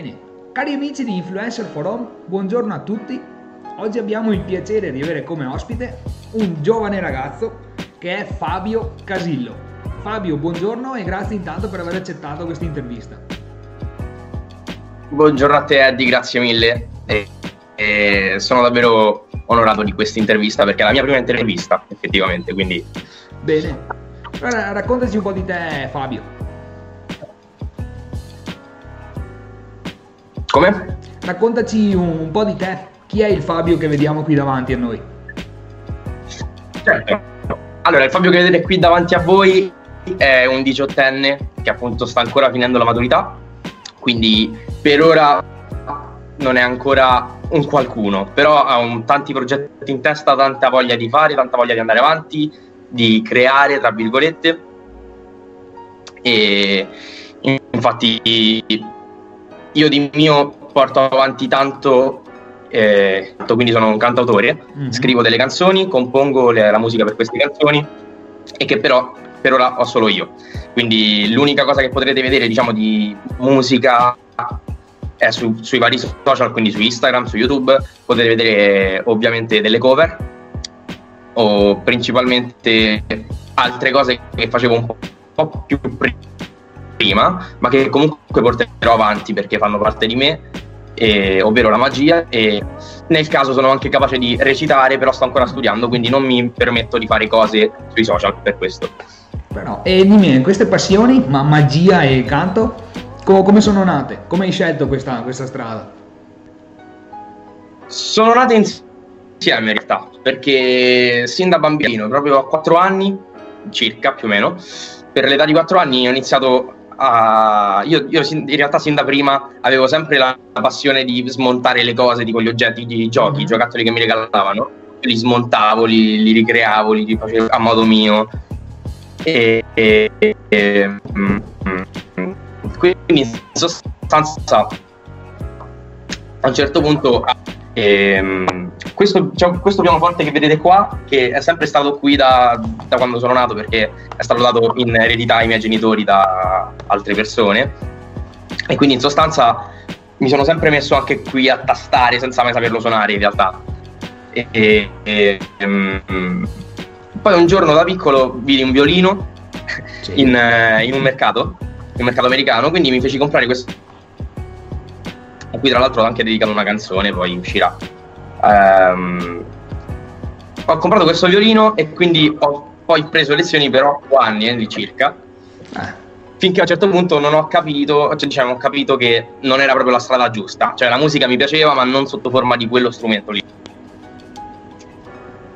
Bene, cari amici di Influencer Forum, buongiorno a tutti. Oggi abbiamo il piacere di avere come ospite un giovane ragazzo che è Fabio Casillo. Fabio, buongiorno e grazie intanto per aver accettato questa intervista. Buongiorno a te Eddie, grazie mille. E, e sono davvero onorato di questa intervista perché è la mia prima intervista effettivamente, quindi... Bene, allora raccontaci un po' di te Fabio. Come? Raccontaci un po' di te. Chi è il Fabio che vediamo qui davanti a noi? Certo. Allora, il Fabio che vedete qui davanti a voi è un diciottenne che appunto sta ancora finendo la maturità, quindi per ora non è ancora un qualcuno, però ha un, tanti progetti in testa, tanta voglia di fare, tanta voglia di andare avanti, di creare, tra virgolette. E infatti io di mio porto avanti tanto, eh, quindi sono un cantautore, mm-hmm. scrivo delle canzoni, compongo le, la musica per queste canzoni e che però per ora ho solo io. Quindi l'unica cosa che potrete vedere, diciamo, di musica è su, sui vari social, quindi su Instagram, su YouTube, potete vedere ovviamente delle cover o principalmente altre cose che facevo un po' più prima, ma che comunque porterò avanti perché fanno parte di me, eh, ovvero la magia e nel caso sono anche capace di recitare, però sto ancora studiando, quindi non mi permetto di fare cose sui social per questo. Però, e dimmi, queste passioni, ma magia e canto, come, come sono nate? Come hai scelto questa, questa strada? Sono nate insieme in realtà, perché sin da bambino, proprio a 4 anni circa più o meno, per l'età di 4 anni ho iniziato a... Io, io in realtà sin da prima avevo sempre la passione di smontare le cose, tipo gli oggetti di giochi, mm-hmm. i giocattoli che mi regalavano, li smontavo, li, li ricreavo, li facevo a modo mio. E, e, e, mm, mm, quindi in sostanza a un certo punto ehm, questo, cioè, questo, pianoforte che vedete qua che è sempre stato qui da, da, quando sono nato perché è stato dato in eredità ai miei genitori da altre persone e quindi in sostanza mi sono sempre messo anche qui a tastare senza mai saperlo suonare in realtà e, e, um, poi un giorno da piccolo vidi un violino sì. in, in un mercato il mercato americano, quindi mi feci comprare questo. A cui tra l'altro ho anche dedicato una canzone, poi uscirà. Um, ho comprato questo violino e quindi ho poi preso lezioni per 8 anni eh, circa. Eh. Finché a un certo punto non ho capito, cioè diciamo, ho capito che non era proprio la strada giusta. Cioè la musica mi piaceva, ma non sotto forma di quello strumento lì.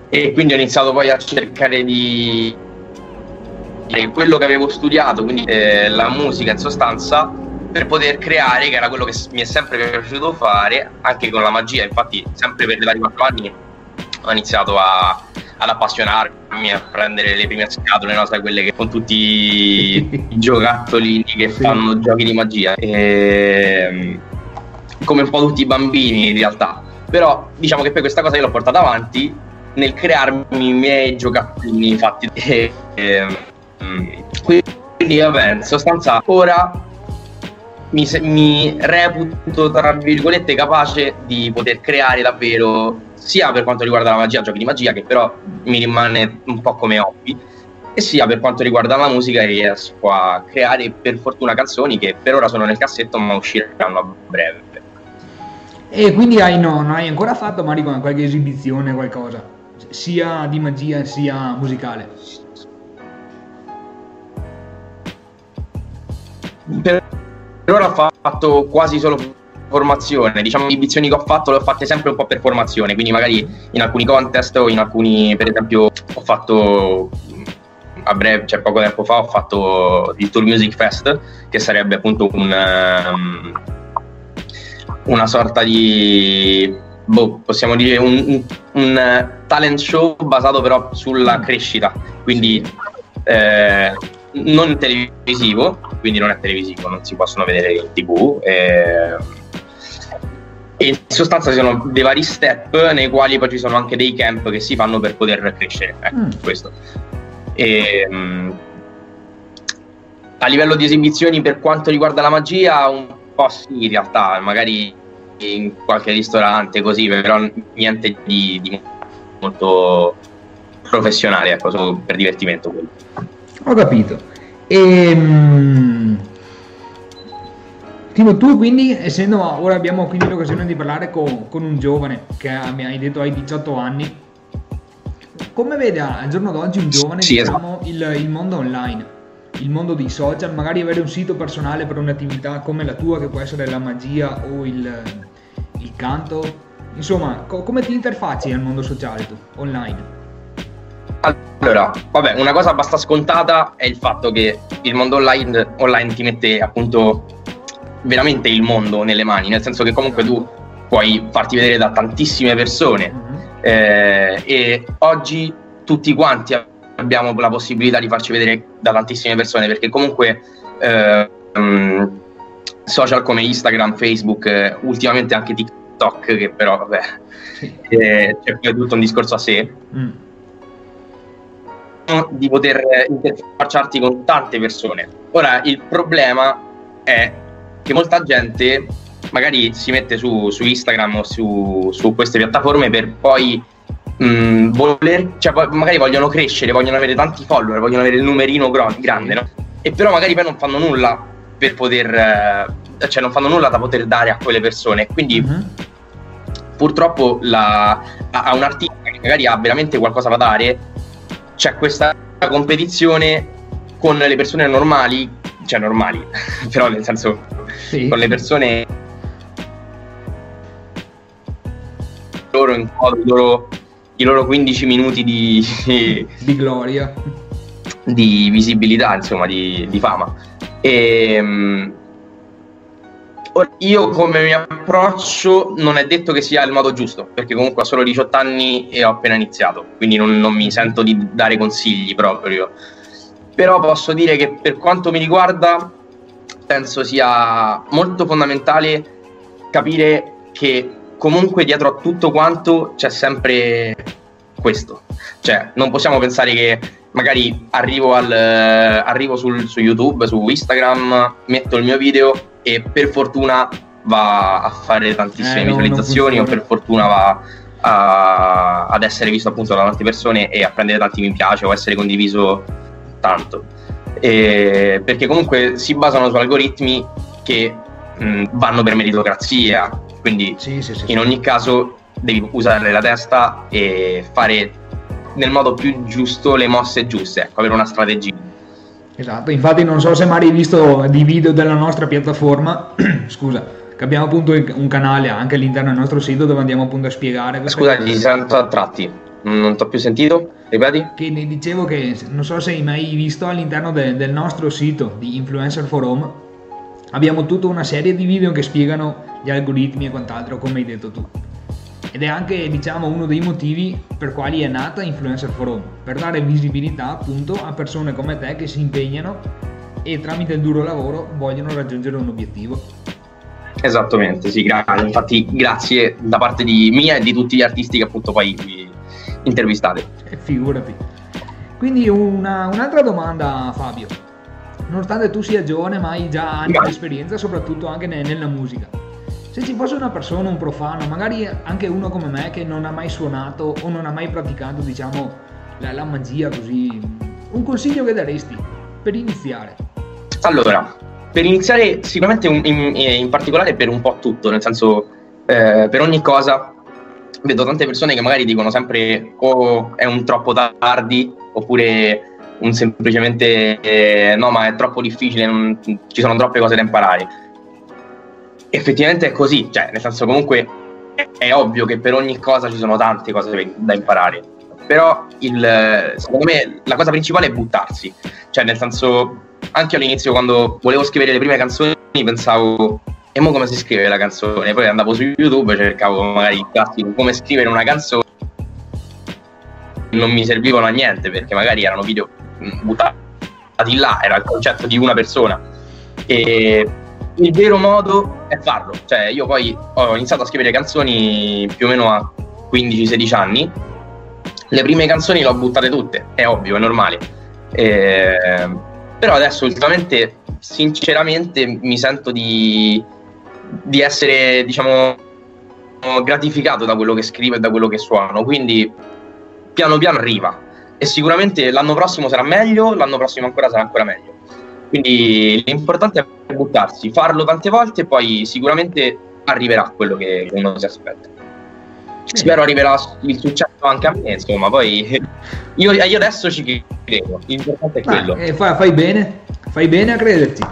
E quindi ho iniziato poi a cercare di quello che avevo studiato, quindi eh, la musica in sostanza, per poter creare, che era quello che mi è sempre piaciuto fare, anche con la magia. Infatti, sempre per di 4 anni ho iniziato a, ad appassionarmi, a prendere le prime scatole, no? Sai, quelle che con tutti i giocattolini che fanno giochi di magia. E, ehm, come un po' tutti i bambini in realtà. Però diciamo che poi questa cosa io l'ho portata avanti nel crearmi i miei giocattolini infatti. E, e, quindi vabbè, in sostanza ora mi, mi, reputo tra virgolette capace di poter creare davvero sia per quanto riguarda la magia, giochi di magia, che però mi rimane un po' come hobby, e sia per quanto riguarda la musica riesco a creare per fortuna canzoni che per ora sono nel cassetto ma usciranno a breve. E quindi hai, no, non hai ancora fatto magari qualche esibizione, qualcosa, sia di magia sia musicale? per ora ho fatto quasi solo formazione, diciamo le edizioni che ho fatto le ho fatte sempre un po' per formazione, quindi magari in alcuni contest o in alcuni, per esempio, ho fatto a breve, cioè poco tempo fa ho fatto il Tour Music Fest, che sarebbe appunto un, um, una sorta di, boh, possiamo dire, un, un, talent show basato però sulla crescita, quindi eh, non televisivo, quindi non è televisivo, non si possono vedere in tv. Eh, e in sostanza ci sono dei vari step nei quali poi ci sono anche dei camp che si fanno per poter crescere. Ecco, mm. questo. E, um, a livello di esibizioni per quanto riguarda la magia, un po' sì in realtà, magari in qualche ristorante così, però niente di, di molto professionale, ecco, solo per divertimento. Quello. Ho capito. E, ehm, Timo, tu quindi, essendo ora abbiamo quindi l'occasione di parlare con, con un giovane che mi hai detto hai 18 anni, come vede al giorno d'oggi un giovane sì, diciamo, esatto. il, il, mondo online, il mondo dei social, magari avere un sito personale per un'attività come la tua che può essere la magia o il, il canto, insomma, co- come ti interfacci al mondo sociale tu, online? Allora, vabbè, una cosa abbastanza scontata è il fatto che il mondo online, online ti mette appunto veramente il mondo nelle mani, nel senso che comunque tu puoi farti vedere da tantissime persone mm-hmm. eh, e oggi tutti quanti abbiamo la possibilità di farci vedere da tantissime persone perché comunque eh, um, social come Instagram, Facebook, eh, ultimamente anche TikTok che però vabbè eh, c'è tutto un discorso a sé mm. Di poter interfacciarti con tante persone ora il problema è che molta gente magari si mette su, su Instagram o su, su, queste piattaforme per poi mh, mm, voler, cioè magari vogliono crescere, vogliono avere tanti follower, vogliono avere il numerino gro- grande, no? E però magari poi non fanno nulla per poter, eh, cioè non fanno nulla da poter dare a quelle persone. Quindi uh-huh. purtroppo la, a, a un artista che magari ha veramente qualcosa da dare, c'è questa competizione con le persone normali, cioè normali, però nel senso sì. con le persone loro in i loro, i loro 15 minuti di, di gloria di visibilità insomma di, di fama e um, io come mi approccio non è detto che sia il modo giusto perché comunque ho solo 18 anni e ho appena iniziato quindi non, non mi sento di dare consigli proprio però posso dire che per quanto mi riguarda penso sia molto fondamentale capire che comunque dietro a tutto quanto c'è sempre questo. Cioè, non possiamo pensare che magari arrivo, al, arrivo sul, su YouTube, su Instagram, metto il mio video e per fortuna va a fare tantissime eh, visualizzazioni o per fortuna va a, ad essere visto appunto da tante persone e a prendere tanti mi piace o essere condiviso tanto. Eh, perché comunque si basano su algoritmi che mh, vanno per meritocrazia, quindi sì, sì, sì, in ogni caso devi usare la testa e fare nel modo più giusto le mosse giuste, ecco, avere una strategia. Esatto, infatti non so se mai hai visto di video della nostra piattaforma, scusa, che abbiamo appunto un canale anche all'interno del nostro sito dove andiamo appunto a spiegare... Scusa, ti sento a tratti, non ti ho più sentito? Ripeti? Che ne dicevo che non so se hai mai visto all'interno de, del nostro sito di Influencer Forum abbiamo tutta una serie di video che spiegano gli algoritmi e quant'altro come hai detto tu. Ed è anche diciamo uno dei motivi per quali è nata Influencer Forum, per dare visibilità appunto a persone come te che si impegnano e tramite il duro lavoro vogliono raggiungere un obiettivo. Esattamente, sì, grazie. Infatti grazie da parte di mia e di tutti gli artisti che appunto poi intervistate. Eh, figurati. Quindi una, un'altra domanda Fabio. Nonostante tu sia giovane ma hai già anni di esperienza, soprattutto anche ne, nella musica. Se ci fosse una persona, un profano, magari anche uno come me che non ha mai suonato o non ha mai praticato, diciamo, la, la magia così, un consiglio che daresti per iniziare? Allora, per iniziare sicuramente in, in, in particolare per un po' tutto, nel senso eh, per ogni cosa vedo tante persone che magari dicono sempre o oh, è un troppo tardi oppure un semplicemente eh, no ma è troppo difficile, non, ci sono troppe cose da imparare. Effettivamente è così, cioè nel senso comunque è, ovvio che per ogni cosa ci sono tante cose da imparare, però il, secondo me la cosa principale è buttarsi, cioè nel senso anche all'inizio quando volevo scrivere le prime canzoni pensavo e mo come si scrive la canzone? Poi andavo su YouTube, cercavo magari il classico come scrivere una canzone. Non mi servivano a niente perché magari erano video buttati là, era il concetto di una persona. E il vero modo è farlo. Cioè, io poi ho iniziato a scrivere canzoni più o meno a 15-16 anni. Le prime canzoni le ho buttate tutte, è ovvio, è normale. E... Però adesso ultimamente, sinceramente, mi sento di di essere, diciamo, gratificato da quello che scrivo e da quello che suono, quindi piano piano arriva e sicuramente l'anno prossimo sarà meglio, l'anno prossimo ancora sarà ancora meglio. Quindi l'importante è buttarsi, farlo tante volte e poi sicuramente arriverà quello che uno si aspetta. Spero arriverà il successo anche a me, insomma, poi io, io adesso ci credo, l'importante è quello. Ah, fai, fai bene, fai bene a crederci.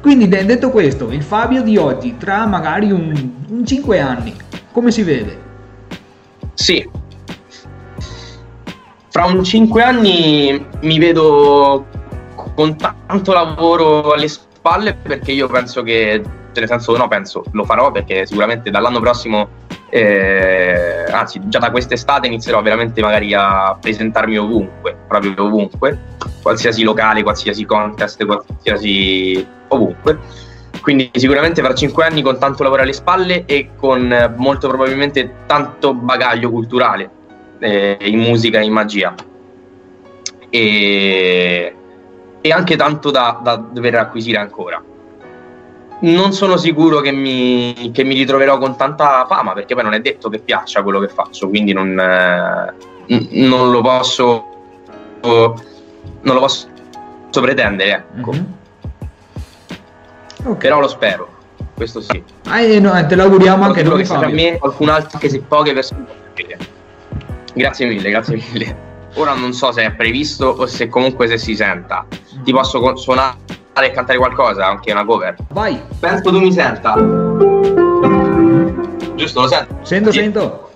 Quindi detto questo, il Fabio di oggi, tra magari un, un 5 anni, come si vede? Sì. Fra un 5 anni mi vedo con tanto lavoro alle spalle perché io penso che, cioè nel senso no, penso, lo farò perché sicuramente dall'anno prossimo, eh, anzi già da quest'estate inizierò veramente magari a presentarmi ovunque, proprio ovunque, qualsiasi locale, qualsiasi contest, qualsiasi ovunque quindi sicuramente fra cinque anni con tanto lavoro alle spalle e con eh, molto probabilmente tanto bagaglio culturale eh, in musica e in magia. E, e anche tanto da, da, dover acquisire ancora. Non sono sicuro che mi, che mi, ritroverò con tanta fama, perché poi non è detto che piaccia quello che faccio, quindi non, eh, non lo posso non lo posso pretendere. Ecco. Mm-hmm. Okay. Però lo spero, questo sì. Ah, eh, no, te l'auguriamo anche noi. Che a me qualcun altro che se poche persone. Grazie mille, grazie mille. Ora non so se è previsto o se comunque se si senta. Mm. Ti posso suonare e cantare qualcosa, anche una cover. Vai. Penso tu mi senta. Giusto, lo sento? Sento, sì. sento.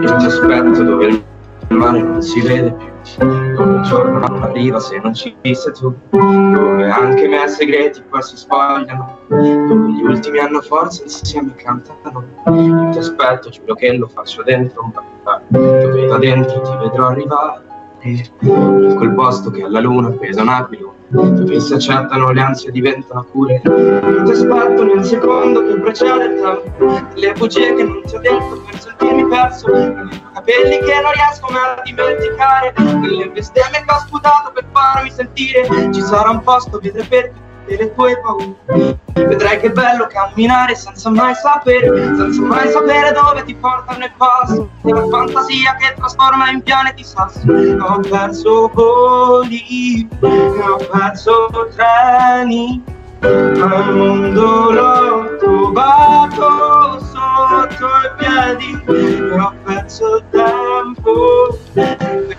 Io ti aspetto dove il mare non si vede più dove il giorno non arriva se non ci sei tu, dove anche i miei segreti qua si spogliano, dove gli ultimi hanno forza insieme cantano. Io ti aspetto, giuro che lo faccio dentro un battare, dove da dentro ti vedrò arrivare, quel posto che alla luna pesa un aquilo dove si accettano le ansie diventano cure. Ti aspetto nel secondo che precede le bugie che non ti ho detto per sentirmi perso. Nei capelli che non riesco mai a dimenticare. Nelle bestemmie che ho sputato per farmi sentire. Ci sarà un posto vedrai per tutti le tue paure. Vedrai che bello camminare senza mai sapere, senza mai sapere dove ti portano i passi. La fantasia che trasforma in pianeti sassi. Ho perso voli, ho perso treni. Ma il mondo l'ho trovato sotto i piedi ho perso tempo per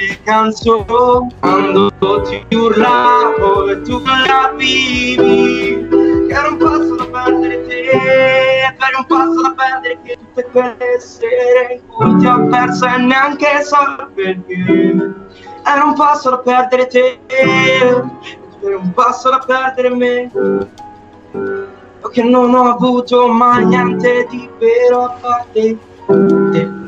le canzoni quando ti urlavo e tu capivi che era un passo da perdere te eri un passo da perdere che tutte quelle sere in cui ti ho perso e neanche so perché. Era un passo da perdere te era un passo da perdere me. Che non ho avuto mai niente di vero a parte te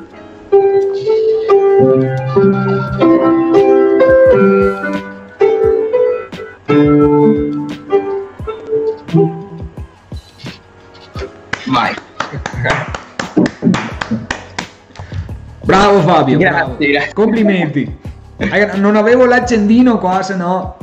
Vai. Bravo Fabio. Grazie. Bravo. Complimenti. Non avevo l'accendino qua, se no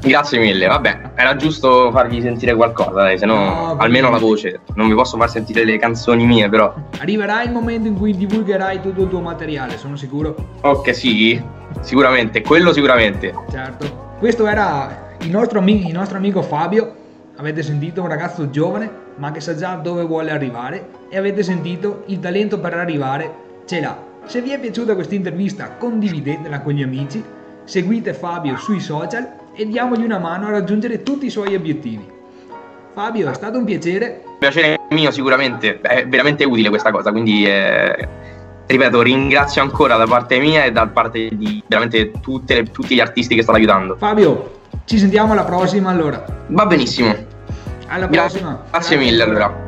Grazie mille, vabbè, era giusto farvi sentire qualcosa, dai, se no, no almeno la voce, non vi posso far sentire le canzoni mie, però. Arriverà il momento in cui divulgherai tutto il tuo materiale, sono sicuro. Ok, sì, sicuramente, quello sicuramente. Certo. Questo era il nostro, amico, il nostro amico Fabio, avete sentito, un ragazzo giovane, ma che sa già dove vuole arrivare e avete sentito il talento per arrivare ce l'ha. Se vi è piaciuta questa intervista condividetela con gli amici, seguite Fabio sui social e diamogli una mano a raggiungere tutti i suoi obiettivi. Fabio, è stato un piacere. Piacere mio sicuramente, è veramente utile questa cosa, quindi eh, ripeto, ringrazio ancora da parte mia e da parte di veramente tutte, tutti gli artisti che stanno aiutando. Fabio, ci sentiamo alla prossima allora. Va benissimo. Alla prossima. Grazie, Grazie mille allora.